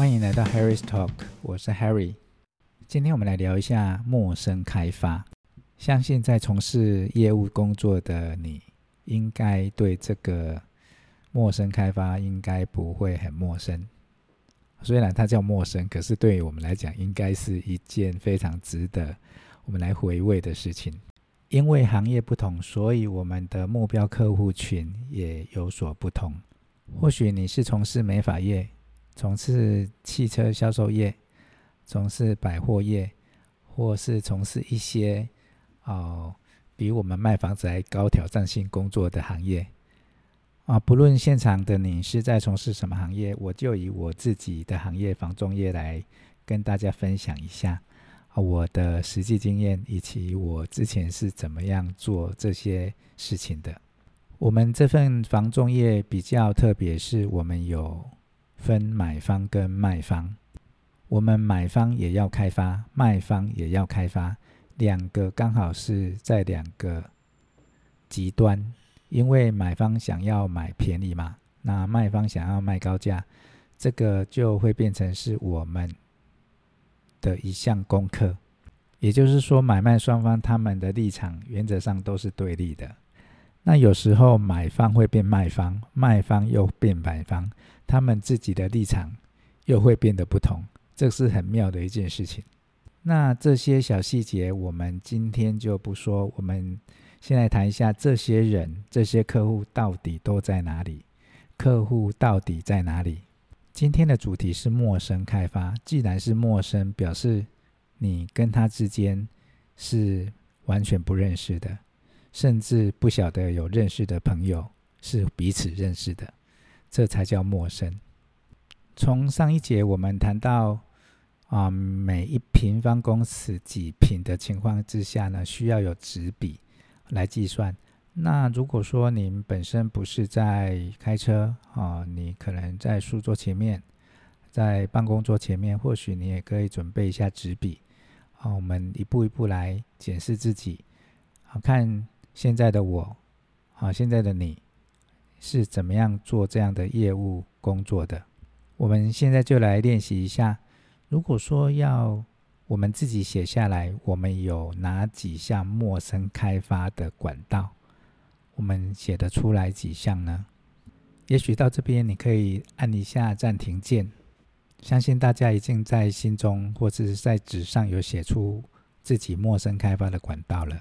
欢迎来到 Harry's Talk，我是 Harry。今天我们来聊一下陌生开发。相信在从事业务工作的你，应该对这个陌生开发应该不会很陌生。虽然它叫陌生，可是对于我们来讲，应该是一件非常值得我们来回味的事情。因为行业不同，所以我们的目标客户群也有所不同。或许你是从事美发业。从事汽车销售业，从事百货业，或是从事一些哦比我们卖房子还高挑战性工作的行业啊，不论现场的你是在从事什么行业，我就以我自己的行业房仲业来跟大家分享一下我的实际经验，以及我之前是怎么样做这些事情的。我们这份房仲业比较特别，是我们有。分买方跟卖方，我们买方也要开发，卖方也要开发，两个刚好是在两个极端，因为买方想要买便宜嘛，那卖方想要卖高价，这个就会变成是我们的一项功课。也就是说，买卖双方他们的立场原则上都是对立的。那有时候买方会变卖方，卖方又变买方，他们自己的立场又会变得不同，这是很妙的一件事情。那这些小细节我们今天就不说，我们先来谈一下这些人、这些客户到底都在哪里？客户到底在哪里？今天的主题是陌生开发，既然是陌生，表示你跟他之间是完全不认识的。甚至不晓得有认识的朋友是彼此认识的，这才叫陌生。从上一节我们谈到啊，每一平方公尺几坪的情况之下呢，需要有纸笔来计算。那如果说您本身不是在开车啊，你可能在书桌前面，在办公桌前面，或许你也可以准备一下纸笔。啊，我们一步一步来检视自己，好看。现在的我，好，现在的你是怎么样做这样的业务工作的？我们现在就来练习一下。如果说要我们自己写下来，我们有哪几项陌生开发的管道？我们写得出来几项呢？也许到这边你可以按一下暂停键。相信大家已经在心中或者是在纸上有写出自己陌生开发的管道了。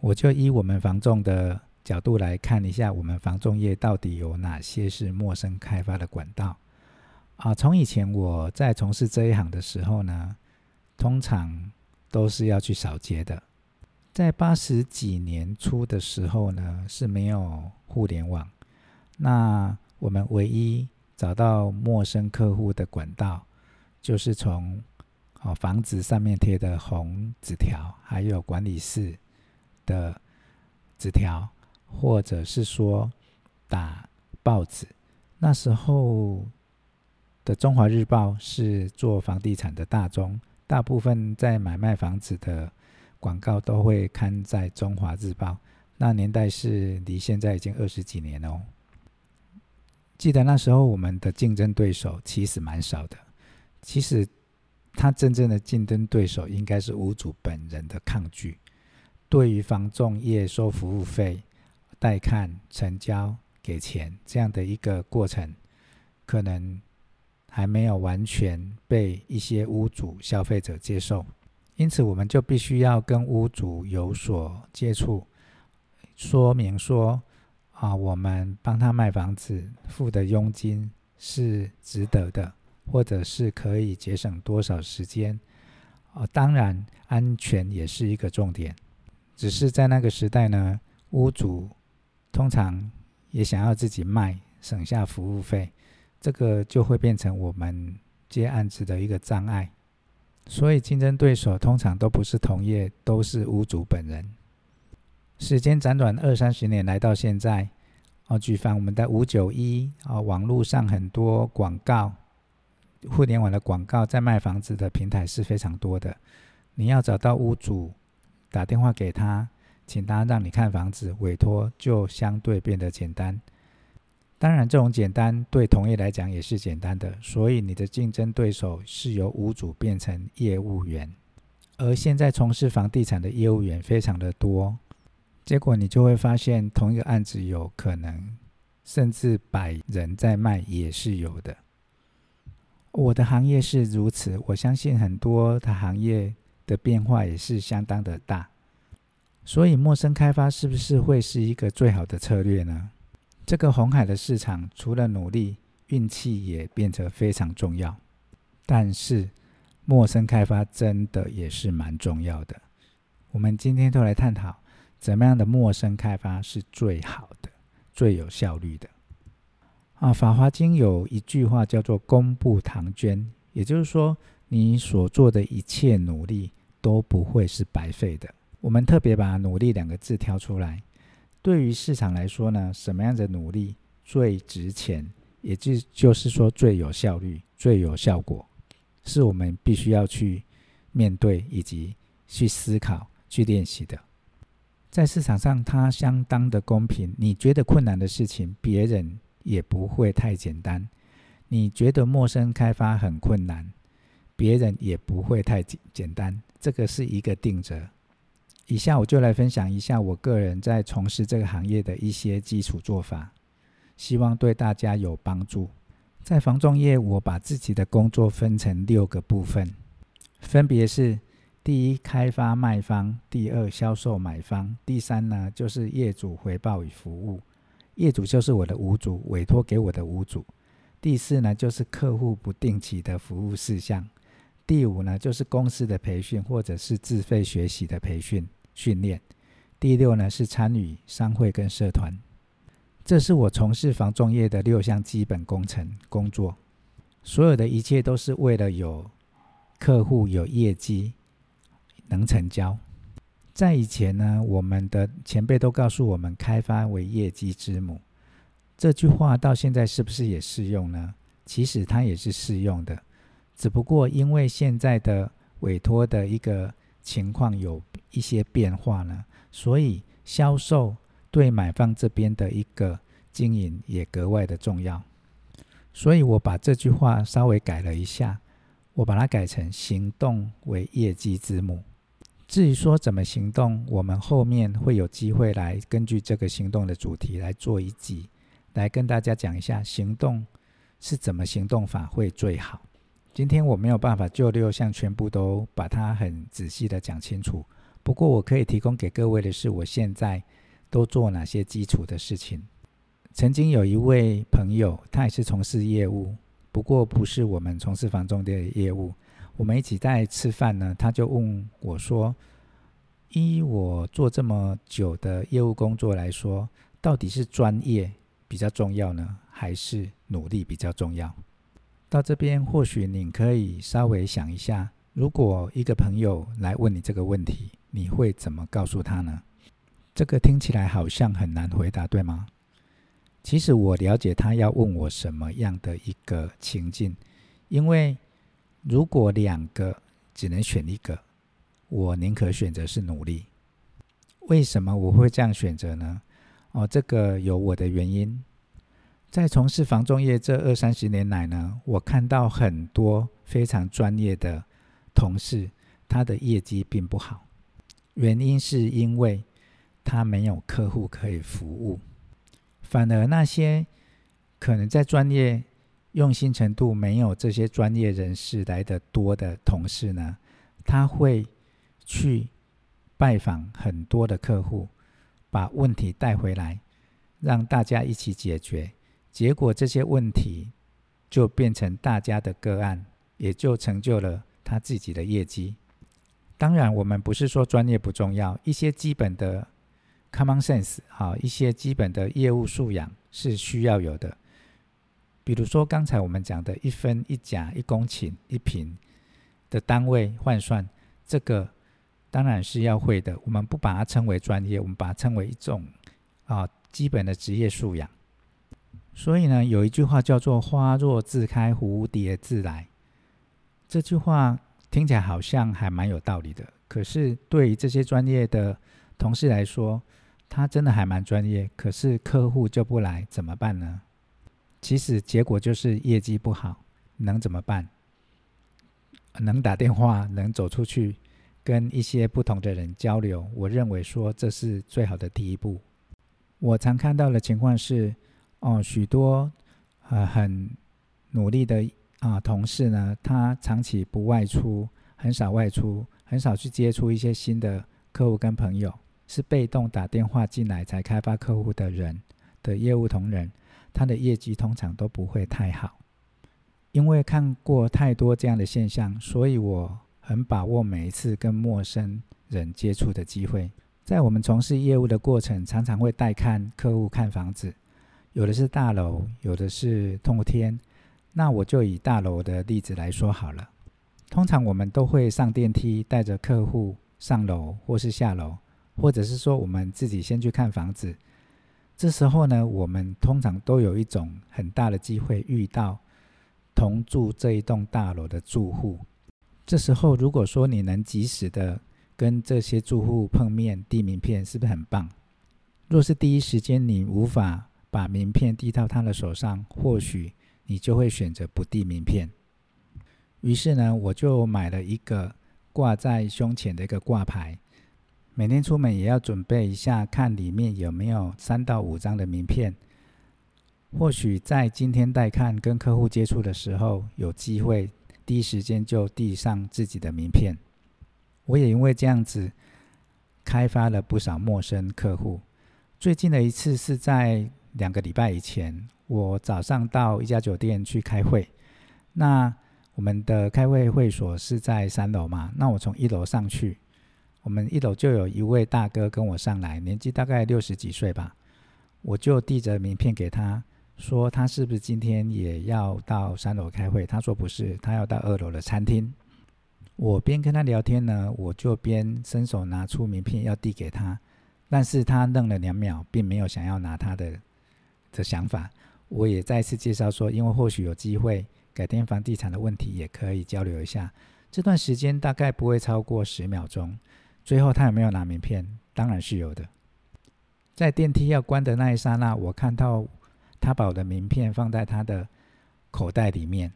我就依我们房仲的角度来看一下，我们房仲业到底有哪些是陌生开发的管道啊？从以前我在从事这一行的时候呢，通常都是要去扫街的。在八十几年初的时候呢，是没有互联网，那我们唯一找到陌生客户的管道，就是从啊房子上面贴的红纸条，还有管理室。的纸条，或者是说打报纸。那时候的《中华日报》是做房地产的大宗，大部分在买卖房子的广告都会刊在《中华日报》。那年代是离现在已经二十几年哦。记得那时候我们的竞争对手其实蛮少的。其实他真正的竞争对手应该是屋主本人的抗拒。对于房仲业收服务费、带看、成交、给钱这样的一个过程，可能还没有完全被一些屋主、消费者接受，因此我们就必须要跟屋主有所接触，说明说啊，我们帮他卖房子付的佣金是值得的，或者是可以节省多少时间。啊，当然安全也是一个重点。只是在那个时代呢，屋主通常也想要自己卖，省下服务费，这个就会变成我们接案子的一个障碍。所以竞争对手通常都不是同业，都是屋主本人。时间辗转二三十年来到现在，哦，举凡我们的五九一啊，网络上很多广告，互联网的广告，在卖房子的平台是非常多的。你要找到屋主。打电话给他，请他让你看房子，委托就相对变得简单。当然，这种简单对同业来讲也是简单的，所以你的竞争对手是由屋主变成业务员，而现在从事房地产的业务员非常的多，结果你就会发现，同一个案子有可能甚至百人在卖也是有的。我的行业是如此，我相信很多的行业的变化也是相当的大，所以陌生开发是不是会是一个最好的策略呢？这个红海的市场，除了努力，运气也变得非常重要。但是，陌生开发真的也是蛮重要的。我们今天都来探讨，怎么样的陌生开发是最好的、最有效率的。啊，《法华经》有一句话叫做“功不唐捐”，也就是说，你所做的一切努力都不会是白费的。我们特别把“努力”两个字挑出来。对于市场来说呢，什么样的努力最值钱，也就就是说最有效率、最有效果，是我们必须要去面对以及去思考、去练习的。在市场上，它相当的公平。你觉得困难的事情，别人也不会太简单；你觉得陌生开发很困难，别人也不会太简简单。这个是一个定则。以下我就来分享一下我个人在从事这个行业的一些基础做法，希望对大家有帮助。在房仲业，我把自己的工作分成六个部分，分别是：第一，开发卖方；第二，销售买方；第三呢，就是业主回报与服务，业主就是我的屋主，委托给我的屋主；第四呢，就是客户不定期的服务事项；第五呢，就是公司的培训或者是自费学习的培训。训练。第六呢，是参与商会跟社团，这是我从事房仲业的六项基本工程工作。所有的一切都是为了有客户、有业绩，能成交。在以前呢，我们的前辈都告诉我们，开发为业绩之母。这句话到现在是不是也适用呢？其实它也是适用的，只不过因为现在的委托的一个情况有一些变化呢，所以销售对买方这边的一个经营也格外的重要。所以我把这句话稍微改了一下，我把它改成“行动为业绩之母”。至于说怎么行动，我们后面会有机会来根据这个行动的主题来做一集，来跟大家讲一下行动是怎么行动法会最好。今天我没有办法就六项全部都把它很仔细的讲清楚，不过我可以提供给各位的是，我现在都做哪些基础的事情。曾经有一位朋友，他也是从事业务，不过不是我们从事房仲的业务。我们一起在吃饭呢，他就问我说：“依我做这么久的业务工作来说，到底是专业比较重要呢，还是努力比较重要？”到这边，或许你可以稍微想一下，如果一个朋友来问你这个问题，你会怎么告诉他呢？这个听起来好像很难回答，对吗？其实我了解他要问我什么样的一个情境，因为如果两个只能选一个，我宁可选择是努力。为什么我会这样选择呢？哦，这个有我的原因。在从事房仲业这二三十年来呢，我看到很多非常专业的同事，他的业绩并不好，原因是因为他没有客户可以服务，反而那些可能在专业用心程度没有这些专业人士来的多的同事呢，他会去拜访很多的客户，把问题带回来，让大家一起解决。结果这些问题就变成大家的个案，也就成就了他自己的业绩。当然，我们不是说专业不重要，一些基本的 common sense 啊，一些基本的业务素养是需要有的。比如说刚才我们讲的一分一甲、一公顷、一坪的单位换算，这个当然是要会的。我们不把它称为专业，我们把它称为一种啊基本的职业素养。所以呢，有一句话叫做“花若自开，蝴蝶自来”。这句话听起来好像还蛮有道理的。可是对于这些专业的同事来说，他真的还蛮专业。可是客户就不来，怎么办呢？其实结果就是业绩不好，能怎么办？能打电话，能走出去，跟一些不同的人交流。我认为说这是最好的第一步。我常看到的情况是，哦，许多呃很努力的啊、同事呢，他长期不外出，很少外出，很少去接触一些新的客户跟朋友，是被动打电话进来才开发客户的人的业务同仁。他的业绩通常都不会太好，因为看过太多这样的现象，所以我很把握每一次跟陌生人接触的机会。在我们从事业务的过程，常常会带看客户看房子，有的是大楼，有的是通天。那我就以大楼的例子来说好了。通常我们都会上电梯，带着客户上楼或是下楼，或者是说我们自己先去看房子。这时候呢，我们通常都有一种很大的机会遇到同住这一栋大楼的住户。这时候，如果说你能及时的跟这些住户碰面递名片，是不是很棒？若是第一时间你无法把名片递到他的手上，或许你就会选择不递名片。于是呢，我就买了一个挂在胸前的一个挂牌。每天出门也要准备一下，看里面有没有三到五张的名片。或许在今天带看跟客户接触的时候，有机会第一时间就递上自己的名片。我也因为这样子开发了不少陌生客户。最近的一次是在两个礼拜以前，我早上到一家酒店去开会。那我们的开会会所是在三楼嘛？那我从一楼上去。我们一楼就有一位大哥跟我上来，年纪大概六十几岁吧，我就递着名片给他，说他是不是今天也要到三楼开会？他说不是，他要到二楼的餐厅。我边跟他聊天呢，我就边伸手拿出名片要递给他，但是他愣了两秒，并没有想要拿他的的想法。我也再次介绍说，因为或许有机会，改天房地产的问题也可以交流一下。这段时间大概不会超过十秒钟。最后，他有没有拿名片？当然是有的。在电梯要关的那一刹那，我看到他把我的名片放在他的口袋里面。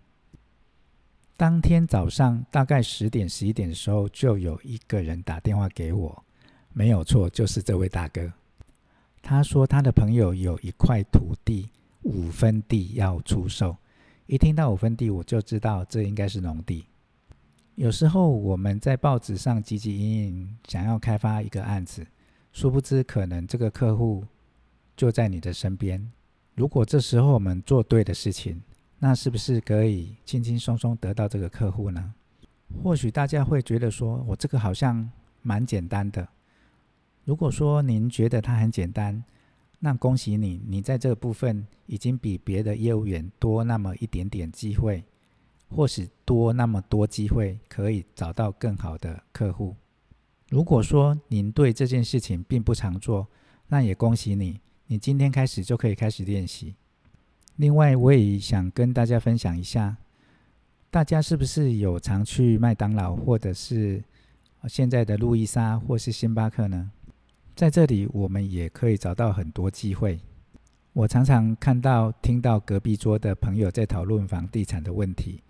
当天早上大概十点、十一点的时候，就有一个人打电话给我，没有错，就是这位大哥。他说他的朋友有一块土地，五分地要出售。一听到五分地，我就知道这应该是农地。有时候我们在报纸上汲汲营营，想要开发一个案子，殊不知可能这个客户就在你的身边。如果这时候我们做对的事情，那是不是可以轻轻松松得到这个客户呢？或许大家会觉得说，我这个好像蛮简单的。如果说您觉得它很简单，那恭喜你，你在这个部分已经比别的业务员多那么一点点机会。或是多那么多机会可以找到更好的客户。如果说您对这件事情并不常做，那也恭喜你，你今天开始就可以开始练习。另外，我也想跟大家分享一下，大家是不是有常去麦当劳，或者是现在的路易莎，或是星巴克呢？在这里，我们也可以找到很多机会。我常常看到、听到隔壁桌的朋友在讨论房地产的问题。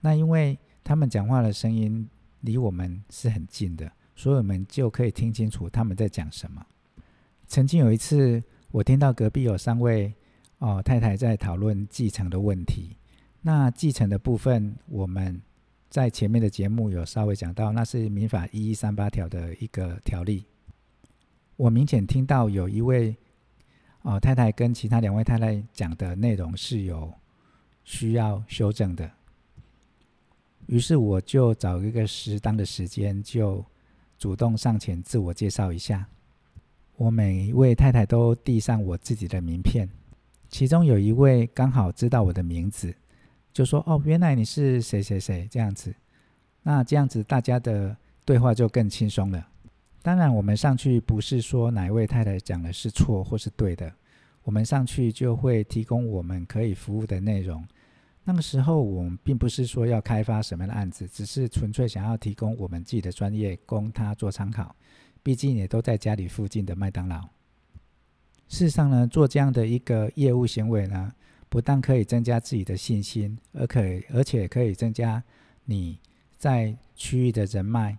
那因为他们讲话的声音离我们是很近的，所以我们就可以听清楚他们在讲什么。曾经有一次，我听到隔壁有三位哦太太在讨论继承的问题。那继承的部分，我们在前面的节目有稍微讲到，那是民法一一三八条的一个条例。我明显听到有一位哦太太跟其他两位太太讲的内容是有需要修正的。于是我就找一个适当的时间，就主动上前自我介绍一下。我每一位太太都递上我自己的名片，其中有一位刚好知道我的名字，就说：“哦，原来你是谁谁谁这样子。”那这样子大家的对话就更轻松了。当然，我们上去不是说哪一位太太讲的是错或是对的，我们上去就会提供我们可以服务的内容。那个时候，我们并不是说要开发什么样的案子，只是纯粹想要提供我们自己的专业供他做参考。毕竟也都在家里附近的麦当劳。事实上呢，做这样的一个业务行为呢，不但可以增加自己的信心，而可而且可以增加你在区域的人脉，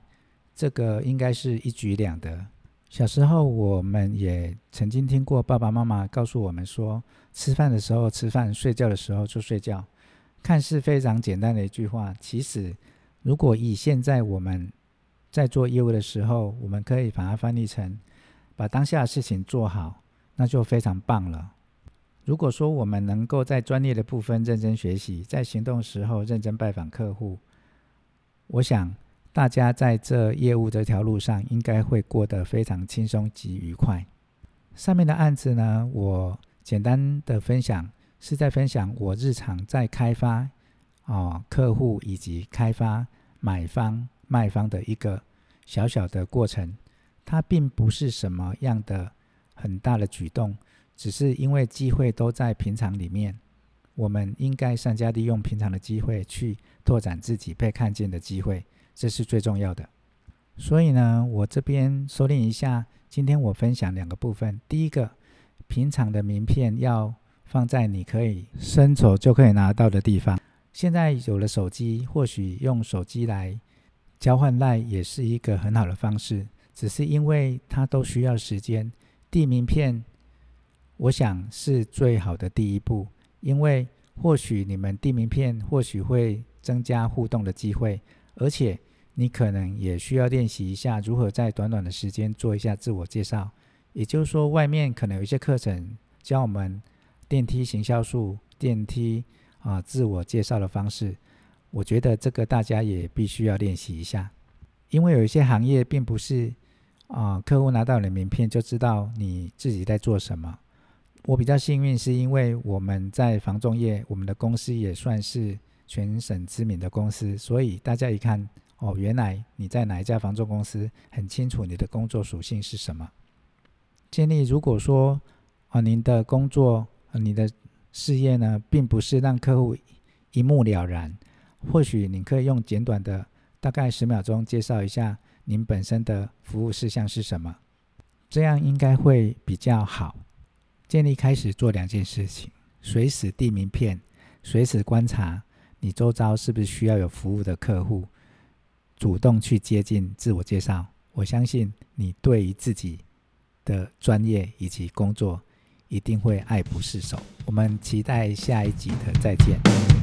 这个应该是一举两得。小时候我们也曾经听过爸爸妈妈告诉我们说，吃饭的时候吃饭，睡觉的时候就睡觉。看似非常简单的一句话，其实如果以现在我们在做业务的时候，我们可以把它翻译成把当下的事情做好，那就非常棒了。如果说我们能够在专业的部分认真学习，在行动时候认真拜访客户，我想大家在这业务这条路上应该会过得非常轻松及愉快。上面的案子呢，我简单的分享。是在分享我日常在开发、哦、客户以及开发买方卖方的一个小小的过程，它并不是什么样的很大的举动，只是因为机会都在平常里面，我们应该善加利用平常的机会去拓展自己被看见的机会，这是最重要的。所以呢，我这边收敛一下，今天我分享两个部分，第一个，平常的名片要。放在你可以伸手就可以拿到的地方。现在有了手机，或许用手机来交换赖也是一个很好的方式。只是因为它都需要时间，递名片，我想是最好的第一步。因为或许你们递名片，或许会增加互动的机会，而且你可能也需要练习一下如何在短短的时间做一下自我介绍。也就是说，外面可能有一些课程教我们。电梯行销术，电梯啊，自我介绍的方式，我觉得这个大家也必须要练习一下，因为有一些行业并不是啊，客户拿到你的名片就知道你自己在做什么。我比较幸运，是因为我们在房仲业，我们的公司也算是全省知名的公司，所以大家一看哦，原来你在哪一家房仲公司，很清楚你的工作属性是什么。建议如果说啊，您的工作。你的事业呢，并不是让客户一目了然。或许你可以用简短的大概十秒钟介绍一下您本身的服务事项是什么，这样应该会比较好。建议开始做两件事情：随时递名片，随时观察你周遭是不是需要有服务的客户，主动去接近自我介绍。我相信你对于自己的专业以及工作。一定会爱不释手。我们期待下一集的再见。